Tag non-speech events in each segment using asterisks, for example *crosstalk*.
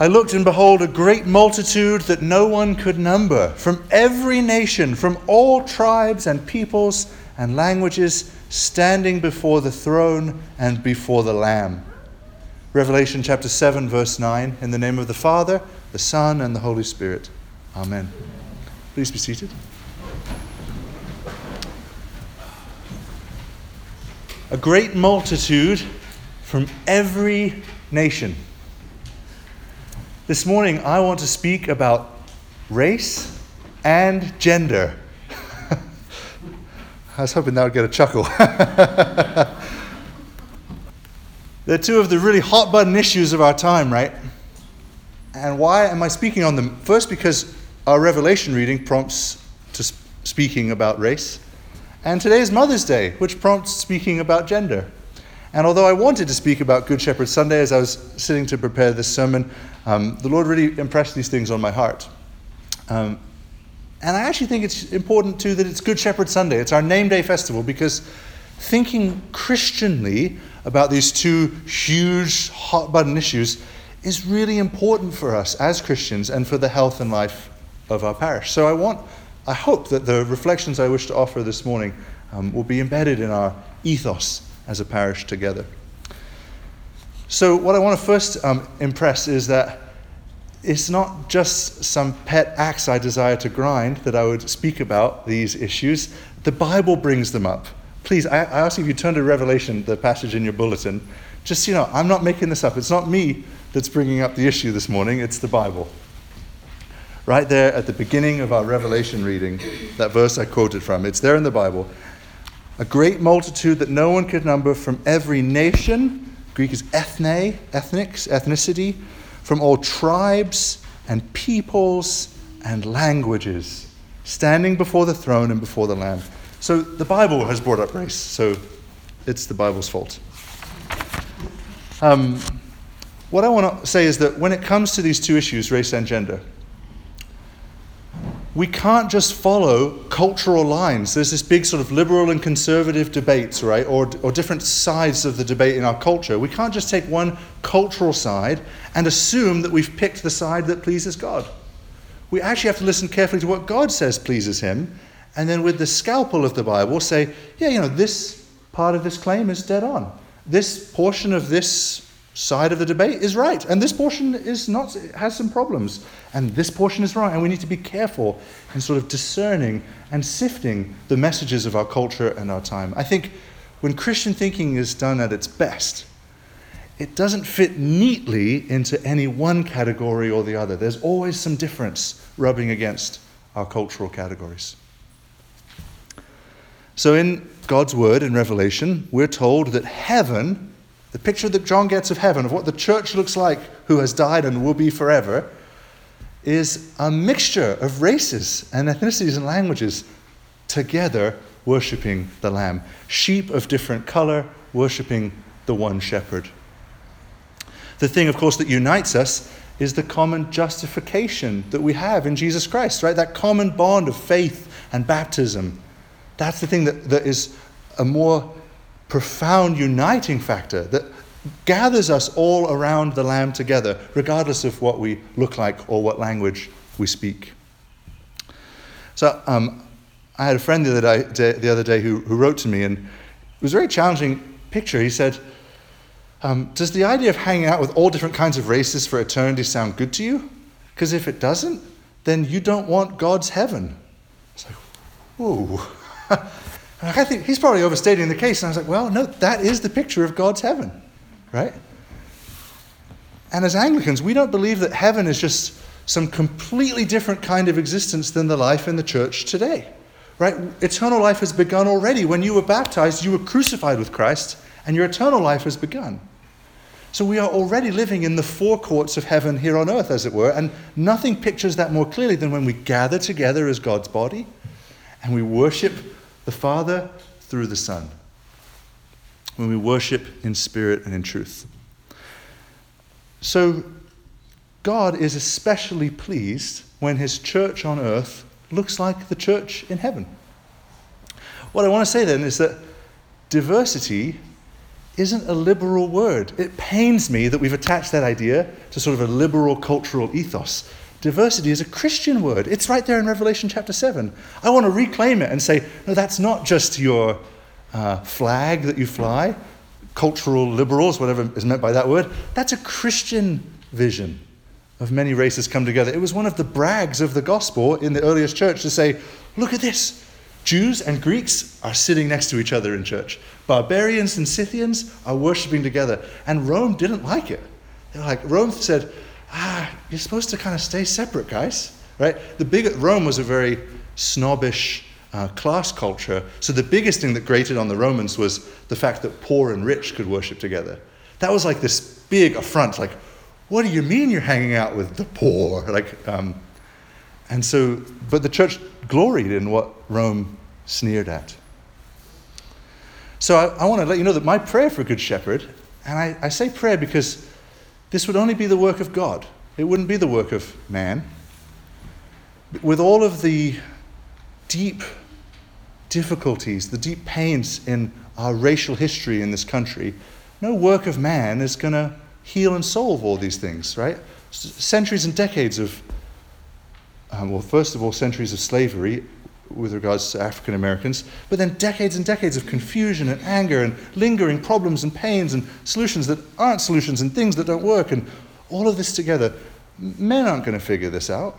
I looked and behold a great multitude that no one could number, from every nation, from all tribes and peoples and languages, standing before the throne and before the Lamb. Revelation chapter 7, verse 9, in the name of the Father, the Son, and the Holy Spirit. Amen. Please be seated. A great multitude from every nation. This morning, I want to speak about race and gender. *laughs* I was hoping that would get a chuckle. *laughs* They're two of the really hot button issues of our time, right? And why am I speaking on them? First, because our Revelation reading prompts to speaking about race. And today is Mother's Day, which prompts speaking about gender. And although I wanted to speak about Good Shepherd Sunday as I was sitting to prepare this sermon, um, the Lord really impressed these things on my heart. Um, and I actually think it's important too that it's Good Shepherd Sunday. It's our name day festival because thinking Christianly about these two huge hot button issues is really important for us as Christians and for the health and life of our parish. So I want, I hope that the reflections I wish to offer this morning um, will be embedded in our ethos as a parish together. So, what I want to first um, impress is that it's not just some pet axe I desire to grind that I would speak about these issues. The Bible brings them up. Please, I, I ask you if you turn to Revelation, the passage in your bulletin. Just you know, I'm not making this up. It's not me that's bringing up the issue this morning, it's the Bible. Right there at the beginning of our Revelation reading, that verse I quoted from, it's there in the Bible a great multitude that no one could number from every nation. Greek is ethne, ethnics, ethnicity, from all tribes and peoples and languages, standing before the throne and before the Lamb. So the Bible has brought up race, so it's the Bible's fault. Um, what I want to say is that when it comes to these two issues, race and gender, we can't just follow cultural lines. There's this big sort of liberal and conservative debates, right? Or, or different sides of the debate in our culture. We can't just take one cultural side and assume that we've picked the side that pleases God. We actually have to listen carefully to what God says pleases Him, and then with the scalpel of the Bible say, yeah, you know, this part of this claim is dead on. This portion of this side of the debate is right, and this portion is not has some problems, and this portion is right, and we need to be careful in sort of discerning and sifting the messages of our culture and our time. I think when Christian thinking is done at its best, it doesn't fit neatly into any one category or the other. There's always some difference rubbing against our cultural categories. So in God's word in Revelation, we're told that heaven the picture that John gets of heaven, of what the church looks like who has died and will be forever, is a mixture of races and ethnicities and languages together worshipping the Lamb. Sheep of different color worshipping the one shepherd. The thing, of course, that unites us is the common justification that we have in Jesus Christ, right? That common bond of faith and baptism. That's the thing that, that is a more profound uniting factor that gathers us all around the Lamb together, regardless of what we look like or what language we speak. So, um, I had a friend the other day, the other day who, who wrote to me, and it was a very challenging picture. He said, um, Does the idea of hanging out with all different kinds of races for eternity sound good to you? Because if it doesn't, then you don't want God's heaven. It's like, whoa. *laughs* I think he's probably overstating the case. And I was like, well, no, that is the picture of God's heaven, right? And as Anglicans, we don't believe that heaven is just some completely different kind of existence than the life in the church today, right? Eternal life has begun already. When you were baptized, you were crucified with Christ, and your eternal life has begun. So we are already living in the forecourts of heaven here on earth, as it were, and nothing pictures that more clearly than when we gather together as God's body and we worship the Father through the Son, when we worship in spirit and in truth. So, God is especially pleased when his church on earth looks like the church in heaven. What I want to say then is that diversity isn't a liberal word. It pains me that we've attached that idea to sort of a liberal cultural ethos. Diversity is a Christian word. It's right there in Revelation chapter 7. I want to reclaim it and say, no, that's not just your uh, flag that you fly, cultural liberals, whatever is meant by that word. That's a Christian vision of many races come together. It was one of the brags of the gospel in the earliest church to say, look at this. Jews and Greeks are sitting next to each other in church. Barbarians and Scythians are worshiping together. And Rome didn't like it. They're like, Rome said, ah, you're supposed to kind of stay separate, guys. Right? The big Rome was a very snobbish uh, class culture. So the biggest thing that grated on the Romans was the fact that poor and rich could worship together. That was like this big affront. Like, what do you mean you're hanging out with the poor? *laughs* Like, um, and so, but the church gloried in what Rome sneered at. So I, I want to let you know that my prayer for a Good Shepherd, and I, I say prayer because this would only be the work of God. It wouldn't be the work of man. With all of the deep difficulties, the deep pains in our racial history in this country, no work of man is going to heal and solve all these things, right? Centuries and decades of, um, well, first of all, centuries of slavery with regards to African Americans, but then decades and decades of confusion and anger and lingering problems and pains and solutions that aren't solutions and things that don't work and all of this together. Men aren't going to figure this out.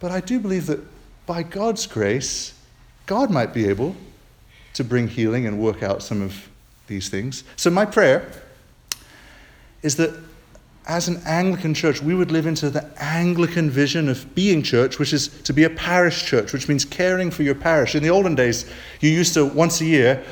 But I do believe that by God's grace, God might be able to bring healing and work out some of these things. So, my prayer is that as an Anglican church, we would live into the Anglican vision of being church, which is to be a parish church, which means caring for your parish. In the olden days, you used to, once a year,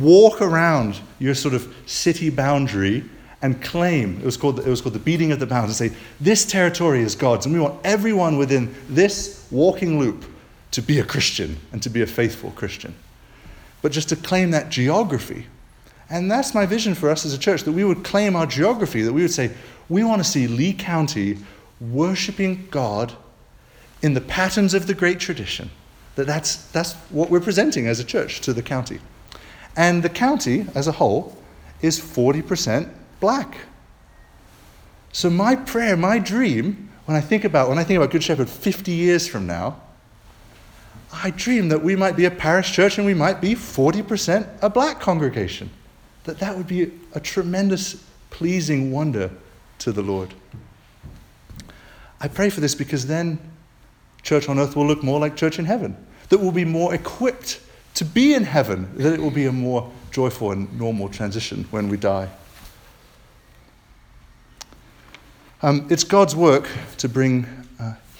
walk around your sort of city boundary and claim, it was called, it was called the beating of the bounds, and say, this territory is God's, and we want everyone within this walking loop to be a Christian and to be a faithful Christian. But just to claim that geography. And that's my vision for us as a church that we would claim our geography, that we would say, we want to see Lee County worshiping God in the patterns of the great tradition. That that's, that's what we're presenting as a church to the county. And the county as a whole is 40% black. So my prayer, my dream, when I think about when I think about Good Shepherd 50 years from now, I dream that we might be a parish church and we might be 40% a black congregation. That that would be a tremendous, pleasing wonder to the Lord. I pray for this because then church on earth will look more like church in heaven. That we'll be more equipped to be in heaven. That it will be a more joyful and normal transition when we die. Um, it's God's work to bring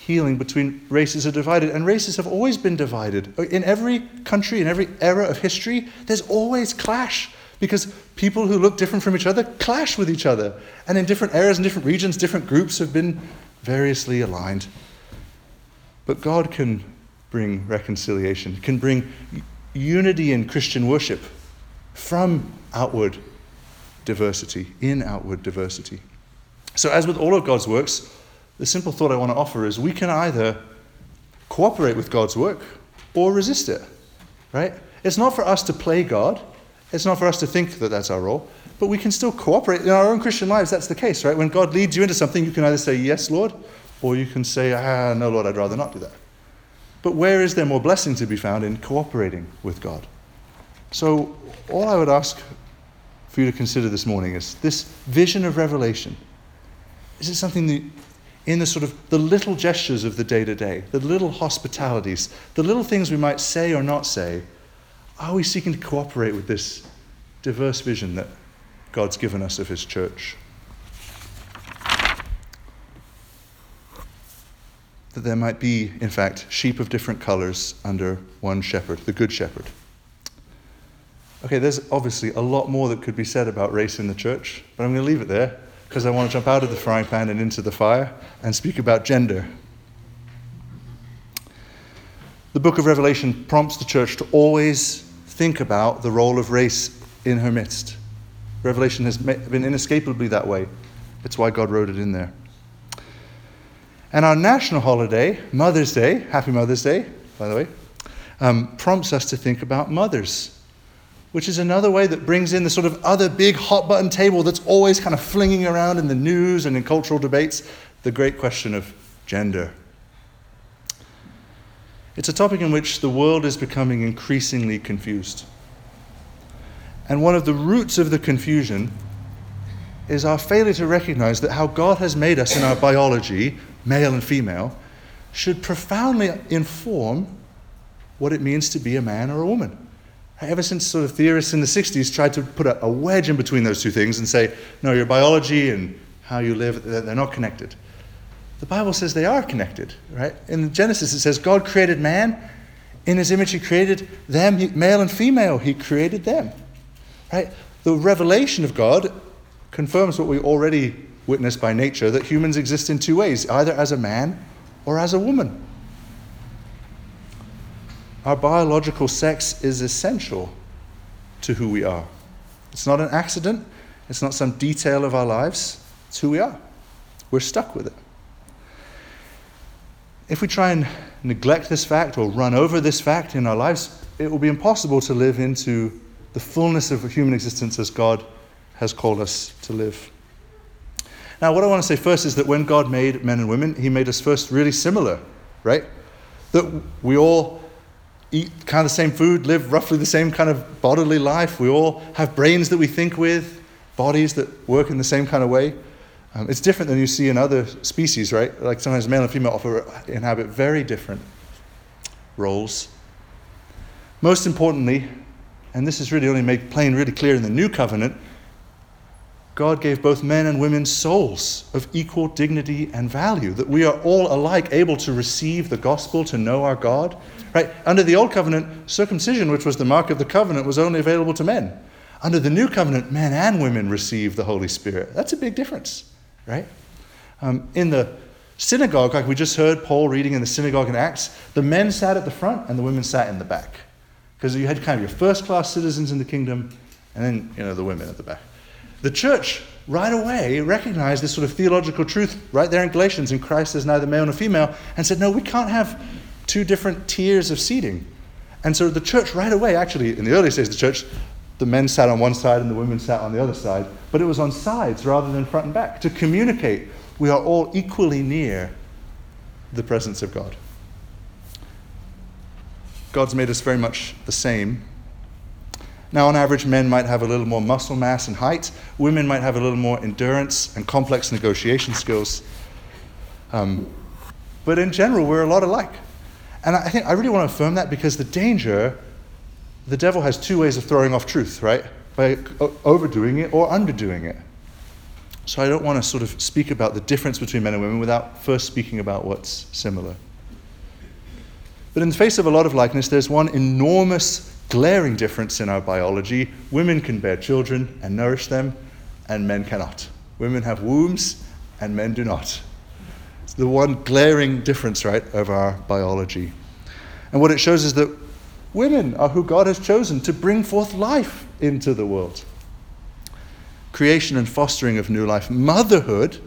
healing between races are divided, and races have always been divided. In every country, in every era of history, there's always clash because people who look different from each other clash with each other. And in different eras and different regions, different groups have been variously aligned. But God can bring reconciliation, can bring unity in Christian worship from outward diversity, in outward diversity. So, as with all of God's works, the simple thought I want to offer is we can either cooperate with God's work or resist it, right? It's not for us to play God. It's not for us to think that that's our role, but we can still cooperate. In our own Christian lives, that's the case, right? When God leads you into something, you can either say, Yes, Lord, or you can say, Ah, no, Lord, I'd rather not do that. But where is there more blessing to be found in cooperating with God? So, all I would ask for you to consider this morning is this vision of revelation. Is it something that in the sort of the little gestures of the day to day, the little hospitalities, the little things we might say or not say, are we seeking to cooperate with this diverse vision that God's given us of His church? That there might be, in fact, sheep of different colors under one shepherd, the Good Shepherd. Okay, there's obviously a lot more that could be said about race in the church, but I'm going to leave it there because I want to jump out of the frying pan and into the fire and speak about gender. The book of Revelation prompts the church to always think about the role of race in her midst. Revelation has been inescapably that way. It's why God wrote it in there. And our national holiday, Mother's Day, Happy Mother's Day, by the way, um, prompts us to think about mothers. which is another way that brings in the sort of other big hot button table that's always kind of flinging around in the news and in cultural debates the great question of gender. It's a topic in which the world is becoming increasingly confused. And one of the roots of the confusion is our failure to recognize that how God has made us in our biology, male and female, should profoundly inform what it means to be a man or a woman. Ever since sort of theorists in the 60s tried to put a, wedge in between those two things and say, no, your biology and how you live, they're not connected. The Bible says they are connected, right? In Genesis, it says God created man. In his image, he created them, male and female, he created them. Right? The revelation of God confirms what we already witnessed by nature that humans exist in two ways either as a man or as a woman. Our biological sex is essential to who we are. It's not an accident, it's not some detail of our lives, it's who we are. We're stuck with it. If we try and neglect this fact or run over this fact in our lives, it will be impossible to live into the fullness of human existence as God has called us to live. Now, what I want to say first is that when God made men and women, He made us first really similar, right? That we all eat kind of the same food, live roughly the same kind of bodily life. We all have brains that we think with, bodies that work in the same kind of way. Um, it's different than you see in other species, right? Like sometimes male and female offer, inhabit very different roles. Most importantly, and this is really only made plain really clear in the new covenant, God gave both men and women souls of equal dignity and value, that we are all alike able to receive the gospel, to know our God. Right? Under the old covenant, circumcision, which was the mark of the covenant, was only available to men. Under the new covenant, men and women receive the Holy Spirit. That's a big difference, right? Um, in the synagogue, like we just heard Paul reading in the synagogue in Acts, the men sat at the front and the women sat in the back. Because you had kind of your first class citizens in the kingdom and then, you know, the women at the back. The church right away recognized this sort of theological truth right there in Galatians, in Christ as neither male nor female, and said, no, we can't have two different tiers of seating. And so the church right away, actually, in the early days of the church, the men sat on one side and the women sat on the other side, but it was on sides rather than front and back to communicate we are all equally near the presence of God. God's made us very much the same now, on average, men might have a little more muscle mass and height. Women might have a little more endurance and complex negotiation skills. Um, but in general, we're a lot alike. And I think I really want to affirm that because the danger, the devil has two ways of throwing off truth, right? By overdoing it or underdoing it. So I don't want to sort of speak about the difference between men and women without first speaking about what's similar. But in the face of a lot of likeness, there's one enormous glaring difference in our biology. Women can bear children and nourish them, and men cannot. Women have wombs, and men do not. It's the one glaring difference, right, of our biology. And what it shows is that women are who God has chosen to bring forth life into the world. Creation and fostering of new life. Motherhood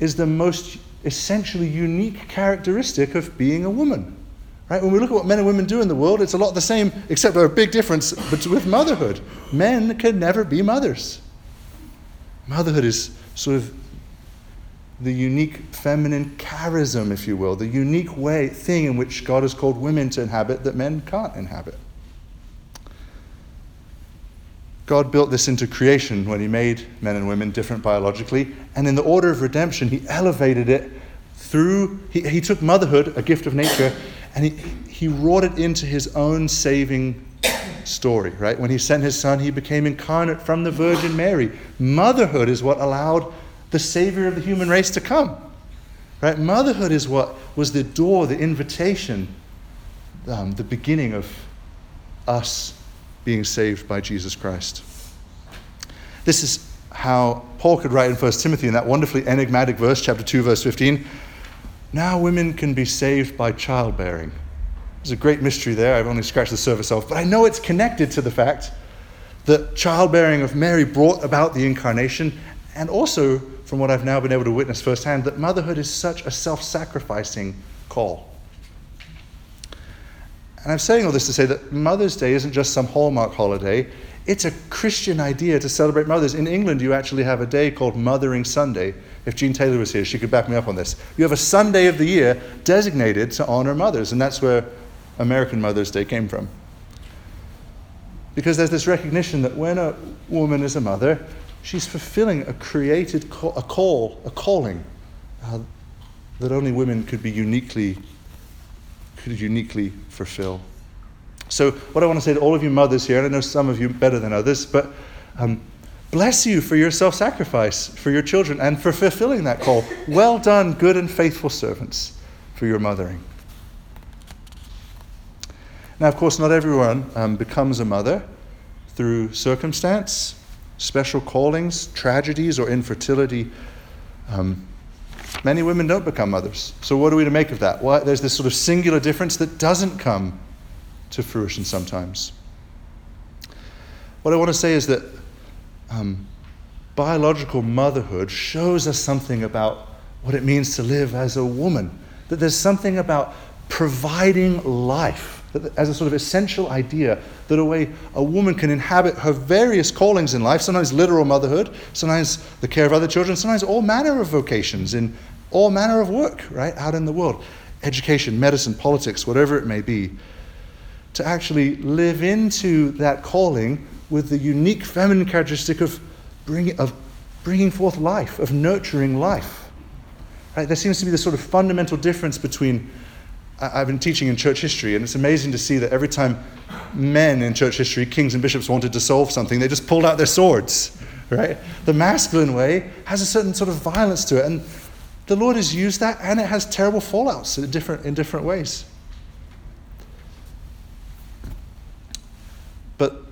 is the most essentially unique characteristic of being a woman. Right? When we look at what men and women do in the world, it's a lot the same, except for a big difference But with motherhood. Men can never be mothers. Motherhood is sort of the unique feminine charism, if you will, the unique way, thing in which God has called women to inhabit that men can't inhabit. God built this into creation when He made men and women different biologically, and in the order of redemption, He elevated it through, He, he took motherhood, a gift of nature, and he, he wrought it into his own saving story, right? When he sent his son, he became incarnate from the Virgin Mary. Motherhood is what allowed the Savior of the human race to come, right? Motherhood is what was the door, the invitation, um, the beginning of us being saved by Jesus Christ. This is how Paul could write in 1 Timothy in that wonderfully enigmatic verse, chapter 2, verse 15. Now women can be saved by childbearing. There's a great mystery there I've only scratched the surface of, but I know it's connected to the fact that childbearing of Mary brought about the incarnation, and also, from what I've now been able to witness firsthand, that motherhood is such a self sacrificing call. And I'm saying all this to say that Mother's Day isn't just some Hallmark holiday. It's a Christian idea to celebrate mothers. In England, you actually have a day called Mothering Sunday. If Jean Taylor was here, she could back me up on this. You have a Sunday of the year designated to honor mothers, and that's where American Mother's Day came from. Because there's this recognition that when a woman is a mother, she's fulfilling a created call, a call, a calling uh, that only women could be uniquely could uniquely fulfill. So, what I want to say to all of you mothers here, and I know some of you better than others, but um, bless you for your self sacrifice for your children and for fulfilling that call. Well done, good and faithful servants, for your mothering. Now, of course, not everyone um, becomes a mother through circumstance, special callings, tragedies, or infertility. Um, many women don't become mothers. So, what are we to make of that? Well, there's this sort of singular difference that doesn't come to fruition sometimes. What I want to say is that um, biological motherhood shows us something about what it means to live as a woman. That there's something about providing life as a sort of essential idea that a way a woman can inhabit her various callings in life, sometimes literal motherhood, sometimes the care of other children, sometimes all manner of vocations in all manner of work, right, out in the world education, medicine, politics, whatever it may be to actually live into that calling with the unique feminine characteristic of, bring, of bringing forth life, of nurturing life. Right? There seems to be this sort of fundamental difference between. I've been teaching in church history, and it's amazing to see that every time men in church history, kings and bishops, wanted to solve something, they just pulled out their swords. Right? The masculine way has a certain sort of violence to it, and the Lord has used that, and it has terrible fallouts in different, in different ways. But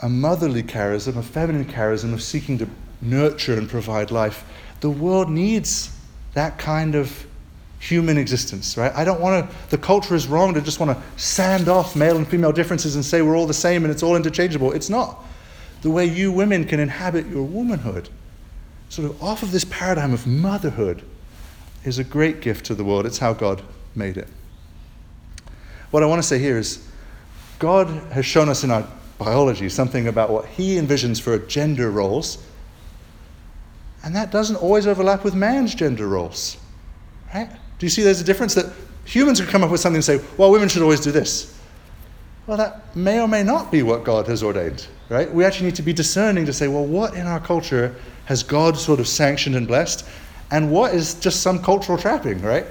a motherly charism, a feminine charism of seeking to nurture and provide life, the world needs that kind of human existence, right? I don't want to, the culture is wrong to just want to sand off male and female differences and say we're all the same and it's all interchangeable. It's not. The way you women can inhabit your womanhood, sort of off of this paradigm of motherhood, is a great gift to the world. It's how God made it. What I want to say here is God has shown us in our biology something about what He envisions for gender roles, and that doesn't always overlap with man's gender roles. Right? Do you see there's a difference that humans could come up with something and say, well, women should always do this? Well, that may or may not be what God has ordained, right? We actually need to be discerning to say, well, what in our culture has God sort of sanctioned and blessed, and what is just some cultural trapping, right?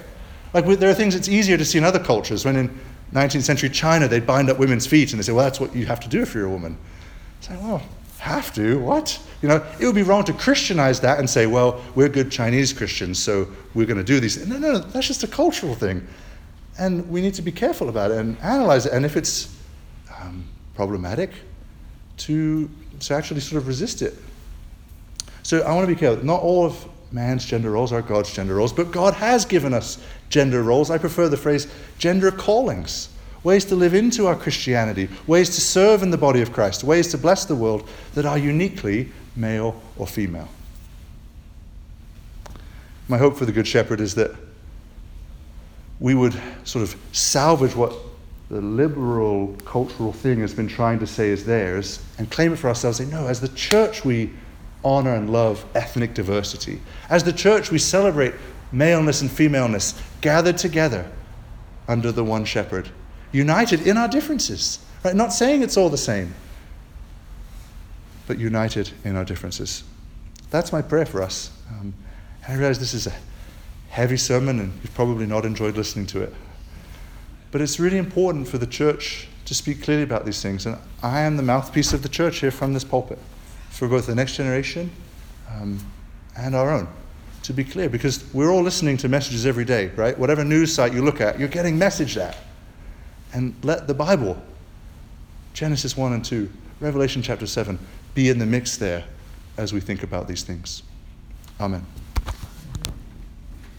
Like, there are things it's easier to see in other cultures when in 19th century China, they'd bind up women's feet and they say, well, that's what you have to do if you're a woman. It's like, well, have to? What? You know, it would be wrong to Christianize that and say, well, we're good Chinese Christians, so we're going to do these. No, no, no, that's just a cultural thing. And we need to be careful about it and analyze it. And if it's um, problematic, to, to actually sort of resist it. So I want to be careful. Not all of man's gender roles are God's gender roles, but God has given us gender roles. I prefer the phrase gender callings, ways to live into our Christianity, ways to serve in the body of Christ, ways to bless the world that are uniquely male or female. My hope for the Good Shepherd is that we would sort of salvage what the liberal cultural thing has been trying to say is theirs and claim it for ourselves. Say, no, as the church, we honor and love ethnic diversity. As the church, we celebrate maleness and femaleness gathered together under the one shepherd, united in our differences. Right? Not saying it's all the same, but united in our differences. That's my prayer for us. Um, I realize this is a heavy sermon and you've probably not enjoyed listening to it. But it's really important for the church to speak clearly about these things. And I am the mouthpiece of the church here from this pulpit for both the next generation um, and our own. To be clear, because we're all listening to messages every day, right? Whatever news site you look at, you're getting messaged at. And let the Bible, Genesis 1 and 2, Revelation chapter 7, be in the mix there as we think about these things. Amen.